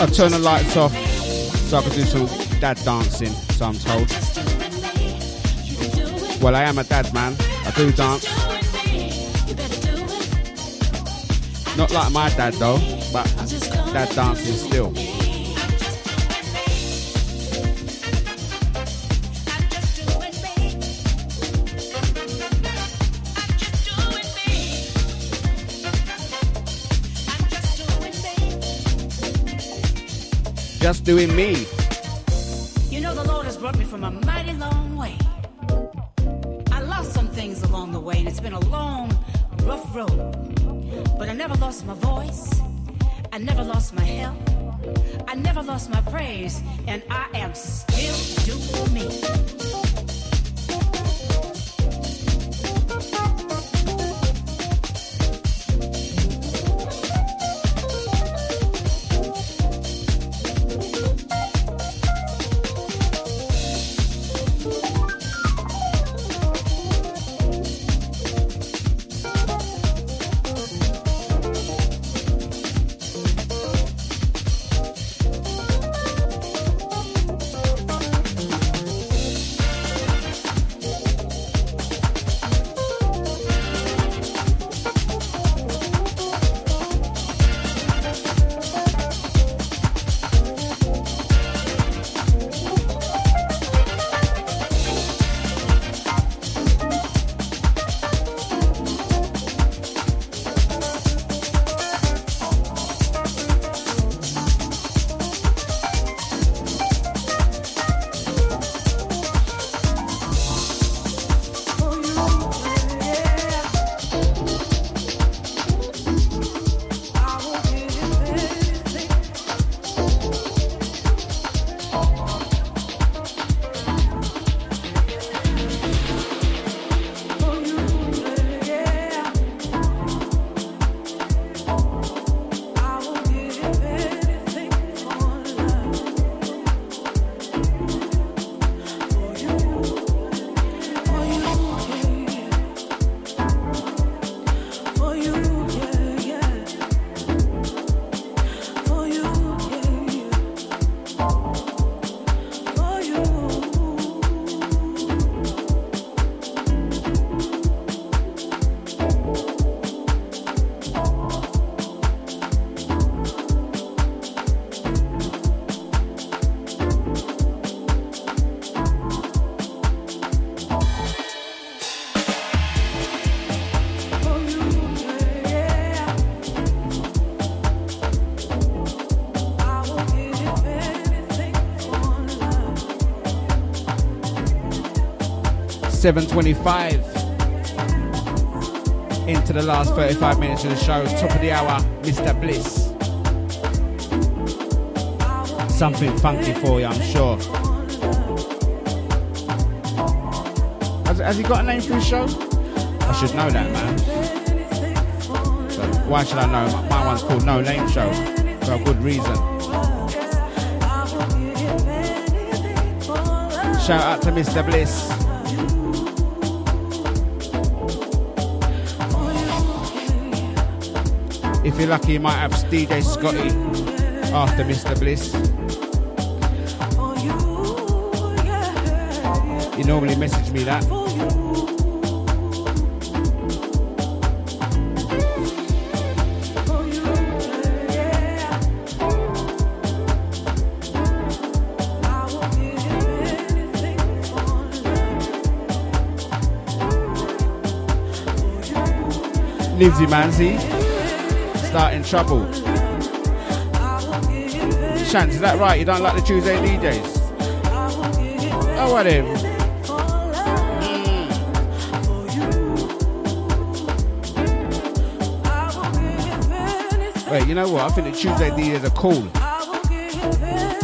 I'd turn the lights off so I can do some dad dancing, so I'm told. Well, I am a dad, man. I do dance. Not like my dad, though, but dad dancing still. Just doing me. You know, the Lord has brought me from a mighty long way. I lost some things along the way, and it's been a long, rough road. But I never lost my voice. I never lost my health. I never lost my praise, and I am still doing me. 7.25 into the last 35 minutes of the show. Top of the hour, Mr. Bliss. Something funky for you, I'm sure. Has, has he got a name for his show? I should know that, man. So why should I know? My, my one's called No Name Show for a good reason. Shout out to Mr. Bliss. If you're lucky, you might have DJ Scotty after Mr. Bliss. You normally message me that. Nibsy Manzi, starting trouble. Chance, is that right? You don't like the Tuesday DJs? Oh, what him? Wait, you know what? I think the Tuesday DJs are cool.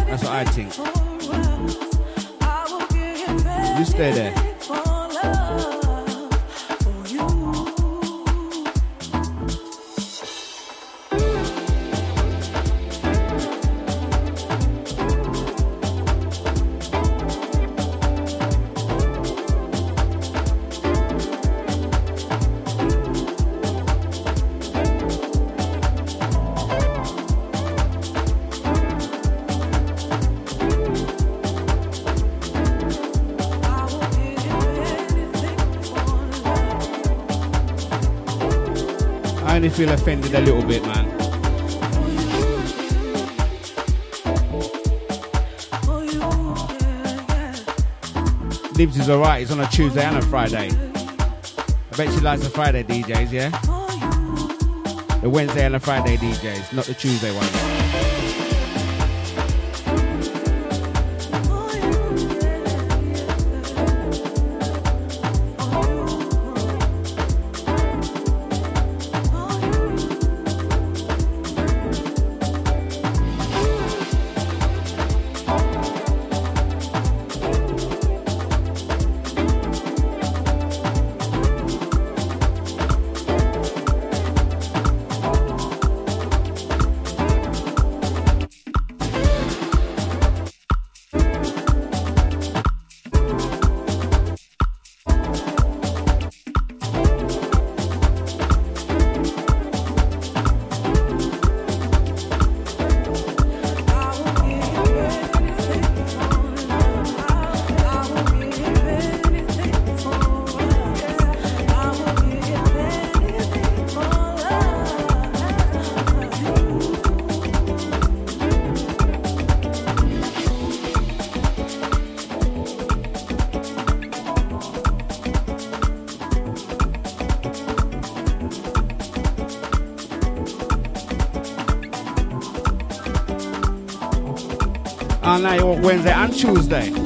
That's what I think. You stay there. Feel offended a little bit, man. Libs is alright, it's on a Tuesday and a Friday. I bet she likes the Friday DJs, yeah? The Wednesday and the Friday DJs, not the Tuesday ones. Wednesday and Tuesday.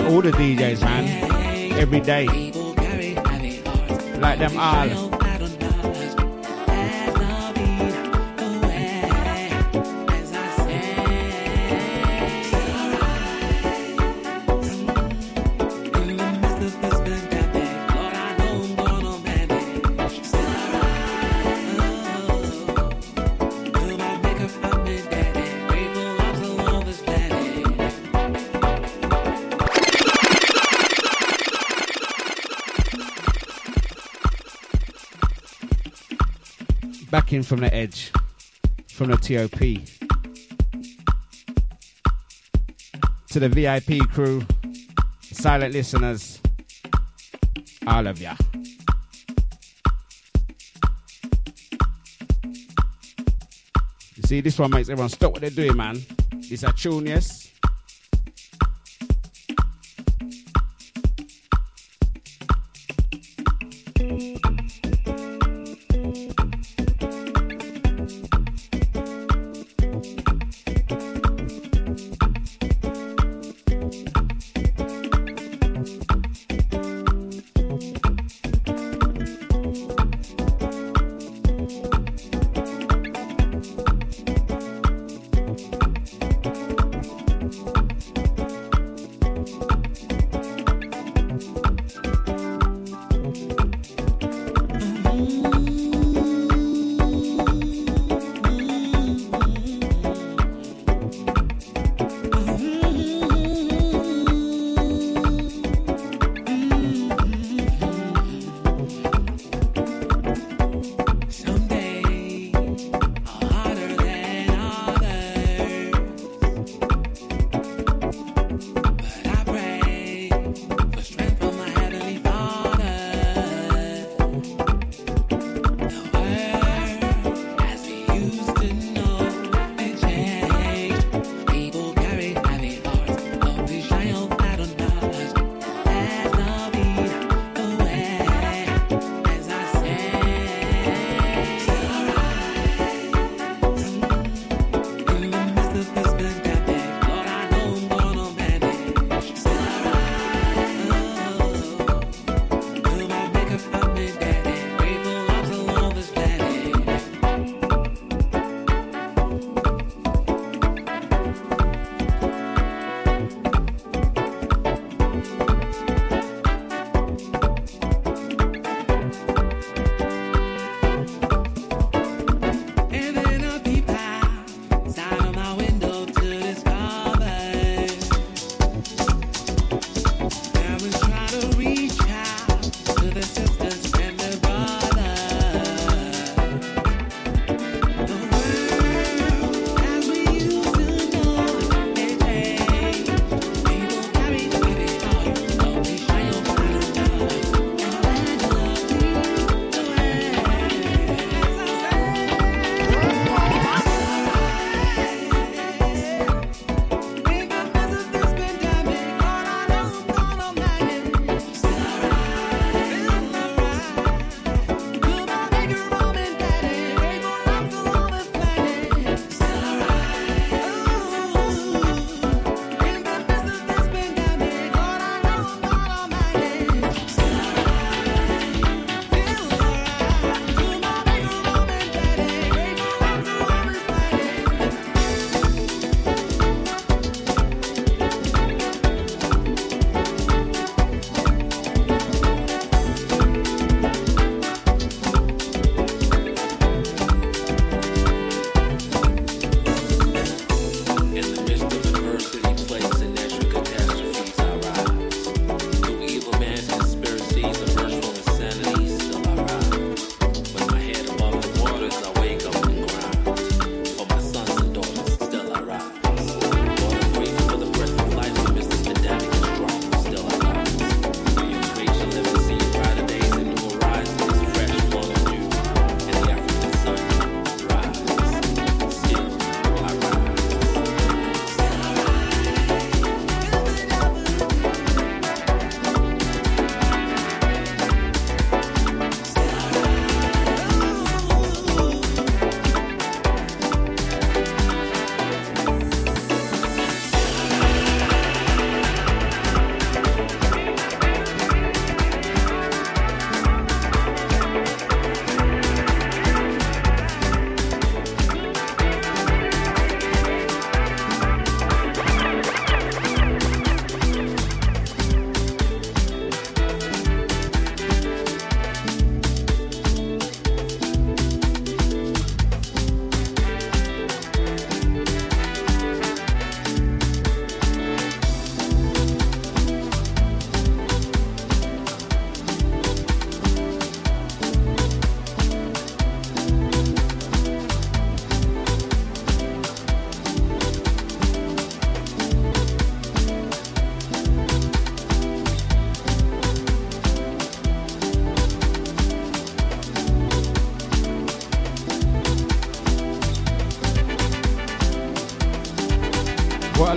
Like all the DJs, man. Every day. Like them all. From the edge, from the TOP. To the VIP crew, silent listeners, all of ya. You see, this one makes everyone stop what they're doing, man. It's a tune, yes.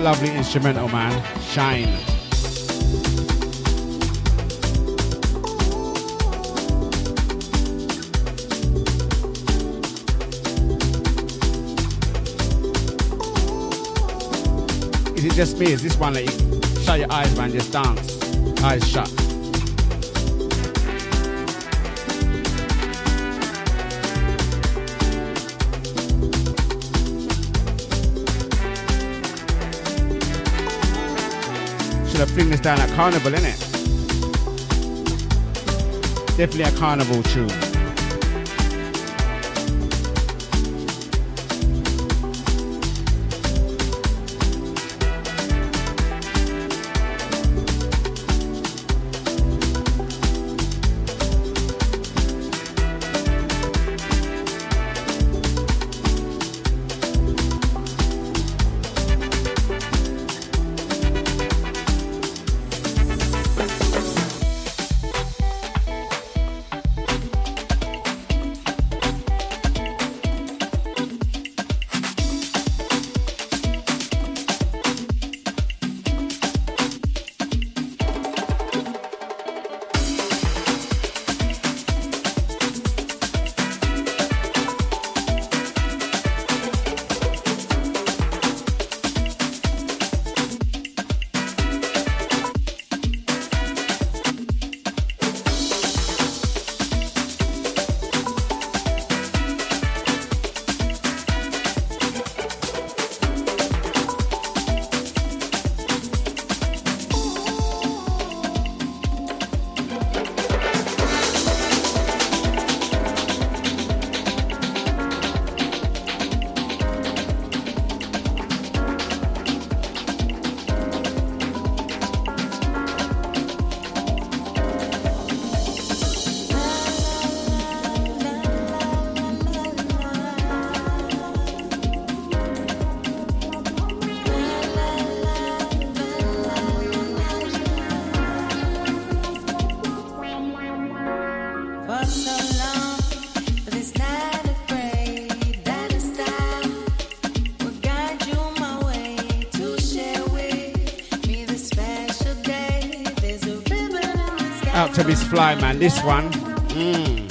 Lovely instrumental, oh man. Shine. Is it just me? Is this one that you shut your eyes, man? Just dance. Eyes shut. Should have fling this down at Carnival, innit? Definitely a Carnival tune. To this fly, man. This one. Mm.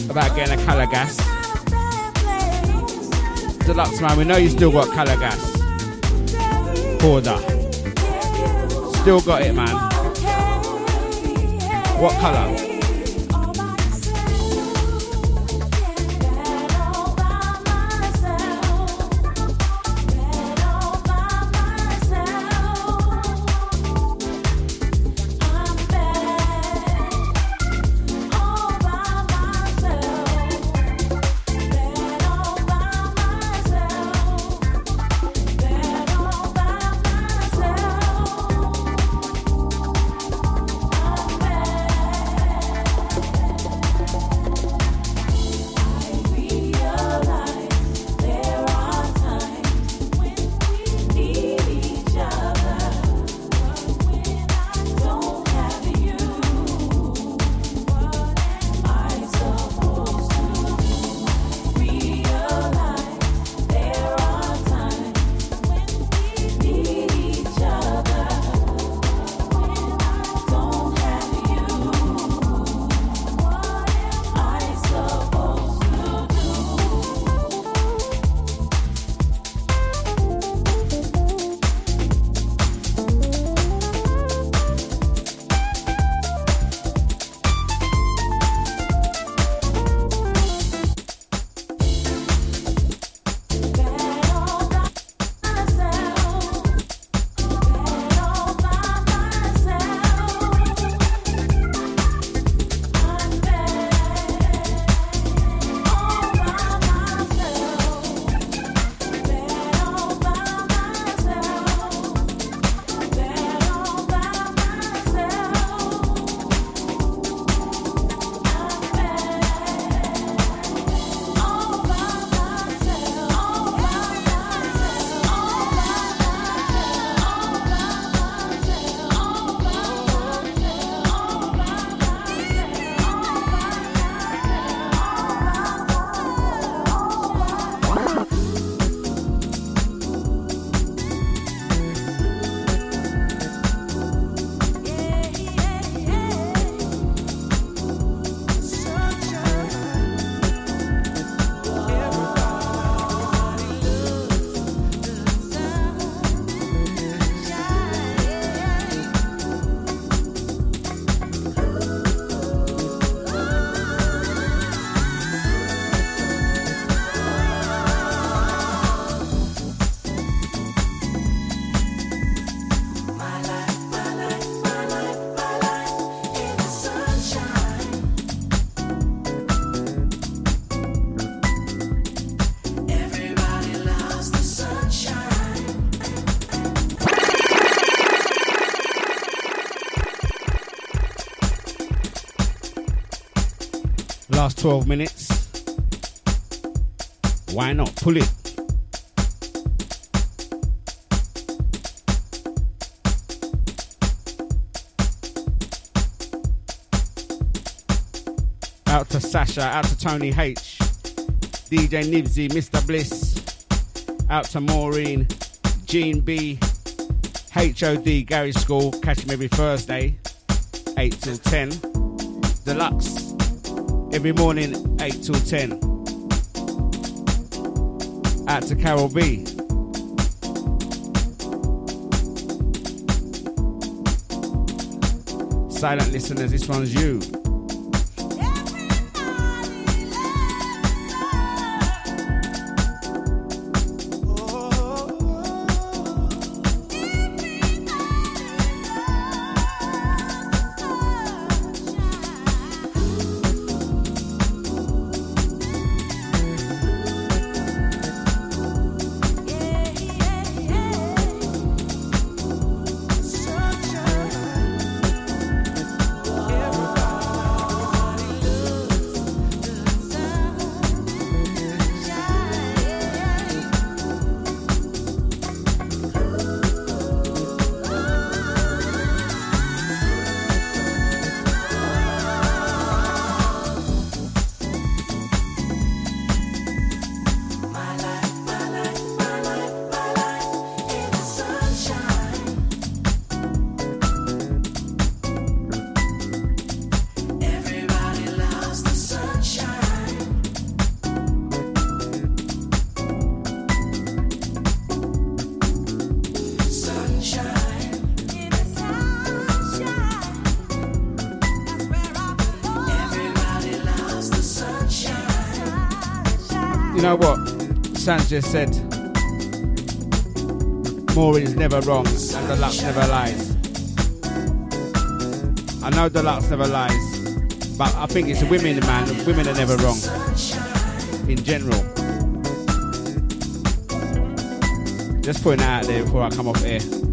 about getting a colour gas. Deluxe, man, we know you still got colour gas. Border. Still got it, man. What colour? Last 12 minutes. Why not? Pull it. Out to Sasha, out to Tony H, DJ Nibsy, Mr. Bliss, out to Maureen, Gene B, HOD, Gary School, catch him every Thursday, 8 till 10. Deluxe, every morning, 8 till 10. Out to Carol B. Silent listeners, this one's you. Just said Maureen's never wrong and the Deluxe never lies. I know the Deluxe never lies, but I think it's women, man. Women are never wrong in general. Just putting that out there before I come off air.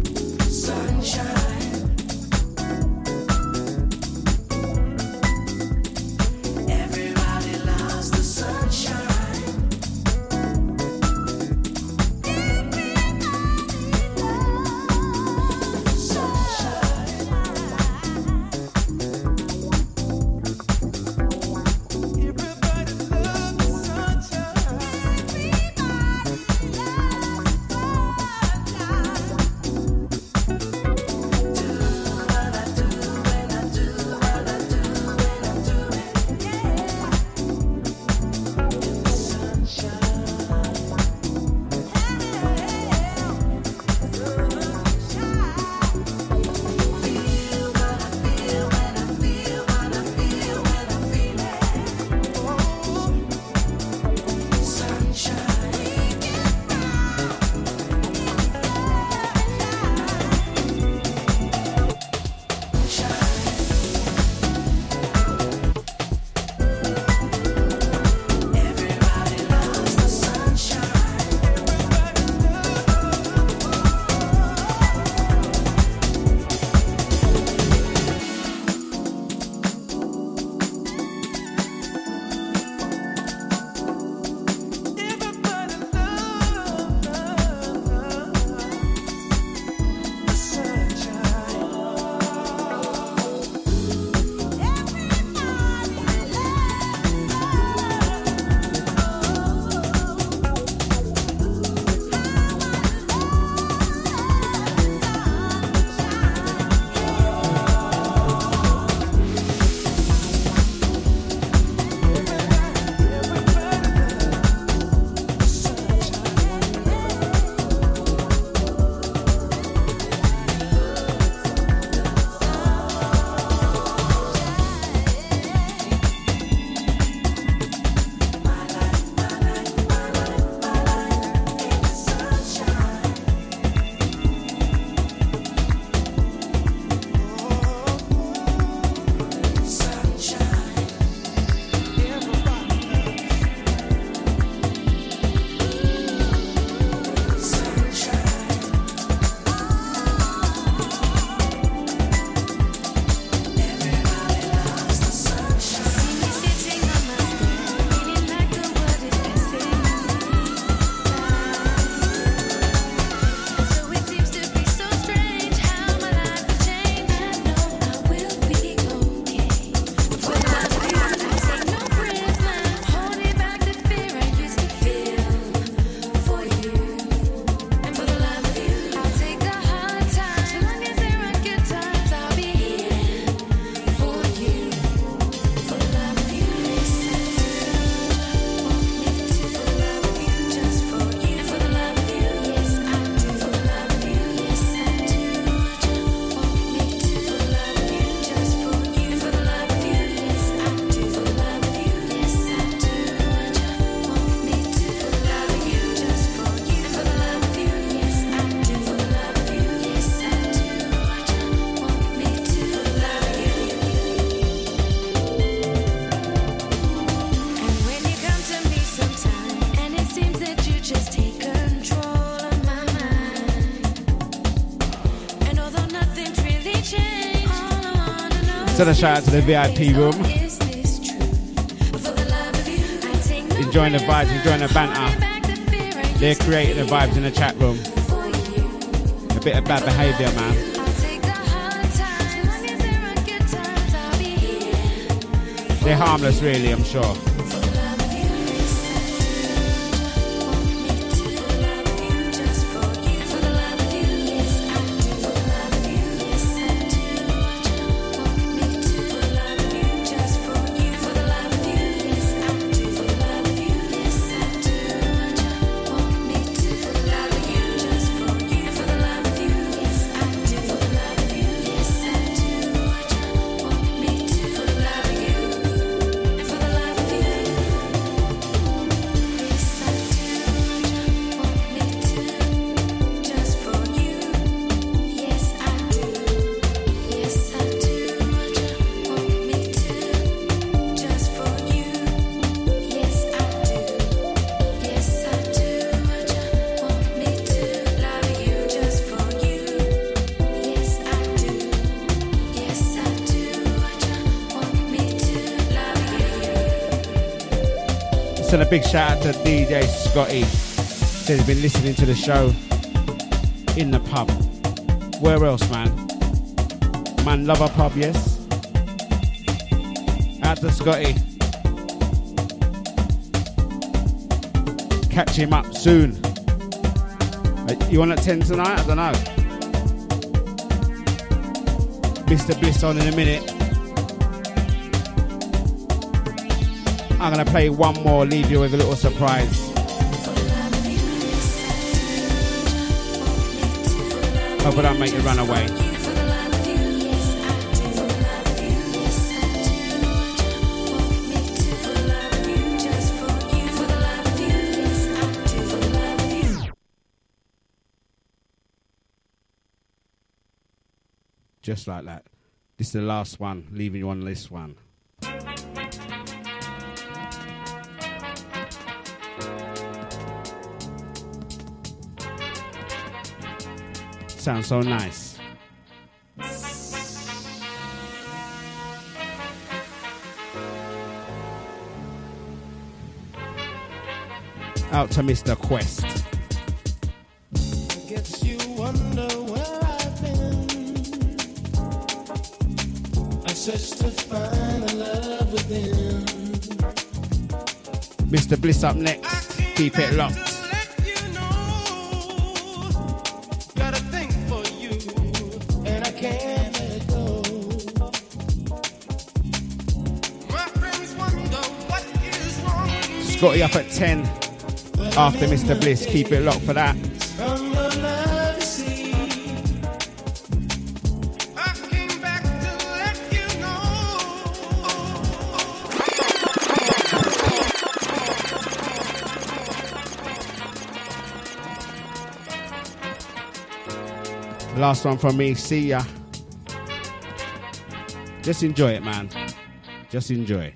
Send a shout out to the VIP room. Enjoying the vibes, enjoying the banter. They're creating the vibes in the chat room. A bit of bad behaviour, man. They're harmless, really, I'm sure. Big shout out to DJ Scotty. Says he's been listening to the show in the pub. Where else, man? Man, love a pub, yes? Out to Scotty. Catch him up soon. Uh, You on at 10 tonight? I don't know. Mr. Bliss on in a minute. I'm gonna play one more, leave you with a little surprise. Hope I don't make you run away. Just like that. This is the last one, leaving you on this one. Sounds so nice. Out to Mr. Quest. Guess you wonder where I've been. I searched to find the love within. Mr. Bliss up next. Keep it locked. Scotty up at 10 after Mr. Bliss. Keep it locked for that. You you. Last one from me. See ya. Just enjoy it, man. Just enjoy.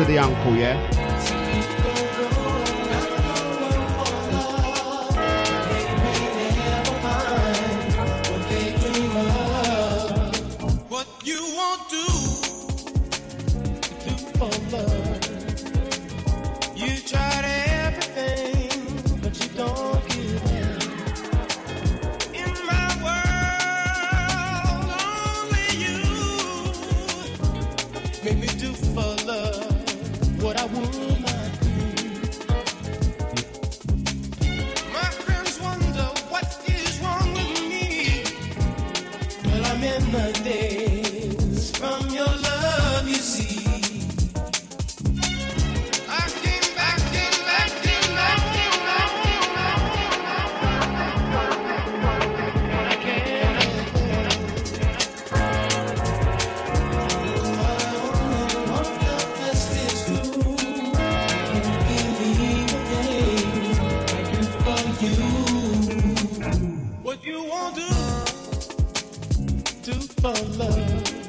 syriankuje for love.